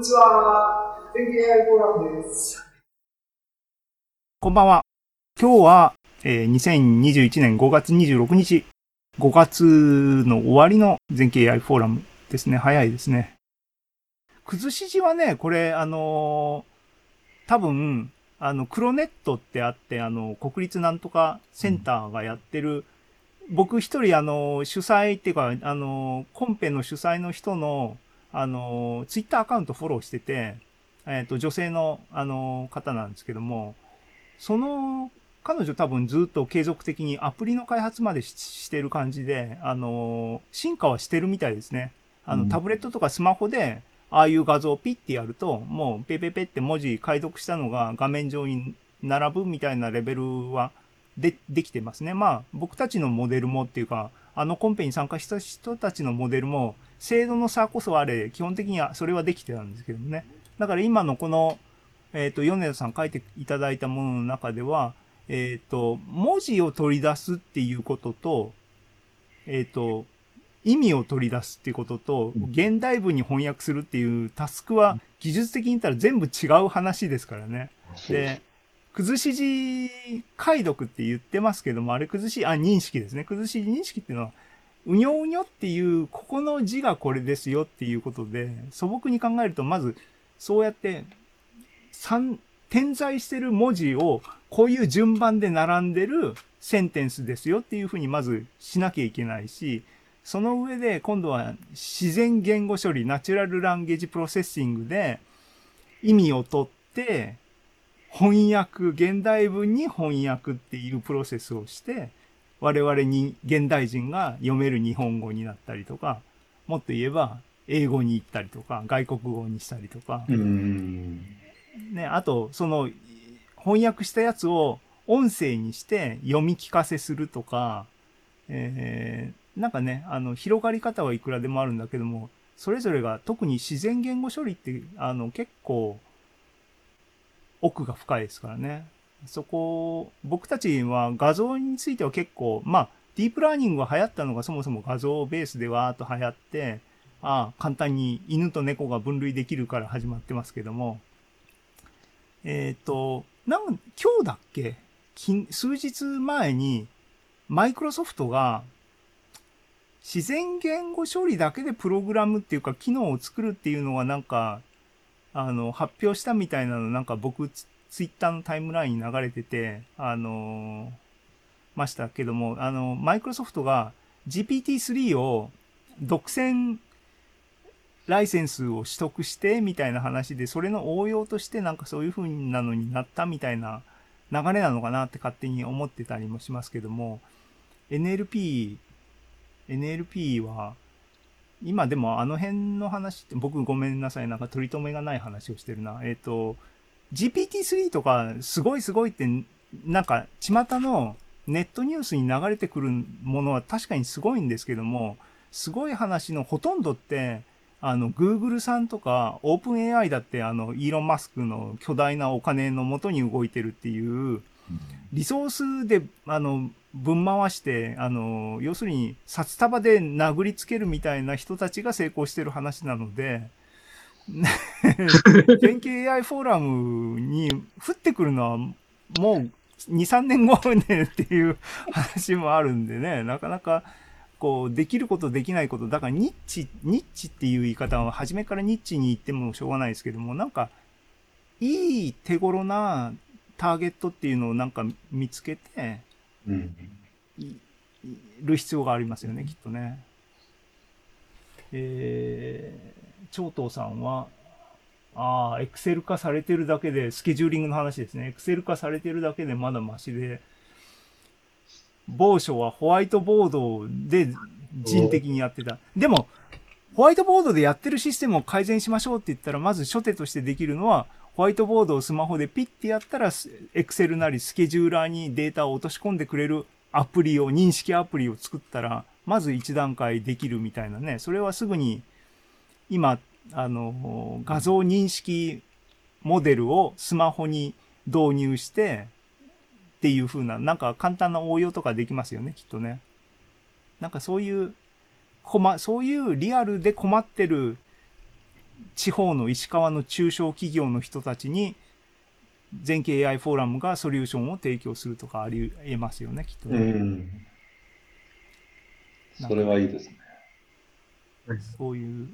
にちは。天気 AI フォーラムです。こんばんは。今日は、えー2021年5月26日、5月の終わりの全景 AI フォーラムですね。早いですね。崩し字はね、これ、あのー多分、あの、クロネットってあって、あの、国立なんとかセンターがやってる、僕一人、あの、主催っていうか、あの、コンペの主催の人の、あの、ツイッターアカウントフォローしてて、えっ、と、女性の、あの、方なんですけども、その、彼女多分ずっと継続的にアプリの開発までししてる感じで、あの、進化はしてるみたいですね。あの、うんタブレットとかスマホで、ああいう画像をピッてやると、もうペペペって文字解読したのが画面上に並ぶみたいなレベルはで、できてますね。まあ、僕たちのモデルもっていうか、あのコンペに参加した人たちのモデルも、精度の差こそあれ、基本的にはそれはできてたんですけどもね。だから今のこの、えっ、と、米田さん書いていただいたものの中では、えっ、と、文字を取り出すっていうことと、えっ、と、意味を取り出すっていうことと、うん現代文に翻訳するっていうタスクは、技術的に言ったら全部違う話ですからね。で、崩し字解読って言ってますけども、あれ崩し、あ、認識ですね。崩し字認識っていうのは、うにょうにょっていう、ここの字がこれですよっていうことで、素朴に考えると、まず、そうやって、三、点在してる文字を、こういう順番で並んでるセンテンスですよっていうふうにまずしなきゃいけないし、その上で今度は自然言語処理、 natural language processing で意味を取って、翻訳、現代文に翻訳っていうプロセスをして、我々に現代人が読める日本語になったりとか、もっと言えば英語に行ったりとか、外国語にしたりとか、うん。ね、あと、その、翻訳したやつを音声にして読み聞かせするとか、えー、なんかね、あの、広がり方はいくらでもあるんだけども、それぞれが特に自然言語処理って、あの、結構、奥が深いですからね。そこ、僕たちは画像については結構、まあ、ディープラーニングが流行ったのがそもそも画像ベースでわーっと流行って、ああ、簡単に犬と猫が分類できるから始まってますけども、えっ、と、なん、今日だっけ？数日前に、マイクロソフトが、自然言語処理だけでプログラムっていうか、機能を作るっていうのがなんか、あの、発表したみたいなの、なんか僕ツ、イッターのタイムラインに流れてて、あのましたけども、あの、マイクロソフトが GPT-3 を独占ライセンスを取得してみたいな話で、それの応用としてなんかそういう風なのになったみたいな流れなのかなって勝手に思ってたりもしますけども、NLP、NLP は、今でもあの辺の話って、僕ごめんなさい、なんか取り留めがない話をしてるな。えっ、と、GPT-3 とかすごいすごいって、なんか巷のネットニュースに流れてくるものは確かにすごいんですけども、すごい話のほとんどって、あの、Google さんとか、OpenAI だって、あの、イーロン・マスクの巨大なお金のもとに動いてるっていう、リソースで、あの、分回して、あの、要するに、札束で殴りつけるみたいな人たちが成功してる話なので、全景 AI フォーラムに降ってくるのは、もう、2、3年後ねっていう話もあるんでね、なかなか、こう、できることできないこと、だからニッチ、ニッチっていう言い方は初めからニッチに言ってもしょうがないですけども、なんか、いい手頃なターゲットっていうのをなんか見つけて、うん。いいる必要がありますよね、きっとね。えー、長東さんは、ああ、エクセル化されてるだけで、スケジューリングの話ですね。エクセル化されてるだけでまだマシで、某所はホワイトボードで人的にやってた。でも、ホワイトボードでやってるシステムを改善しましょうって言ったら、まず初手としてできるのは、ホワイトボードをスマホでピッてやったら、エクセルなりスケジューラーにデータを落とし込んでくれるアプリを、認識アプリを作ったら、まず一段階できるみたいなね。それはすぐに、今、あの、画像認識モデルをスマホに導入して、っていう風な、なんか簡単な応用とかできますよね、きっとね。なんかそういう、困、そういうリアルで困ってる地方の石川の中小企業の人たちに、全景 AI フォーラムがソリューションを提供するとかあり得ますよね、きっとうね。ん。それはいいですね。そういう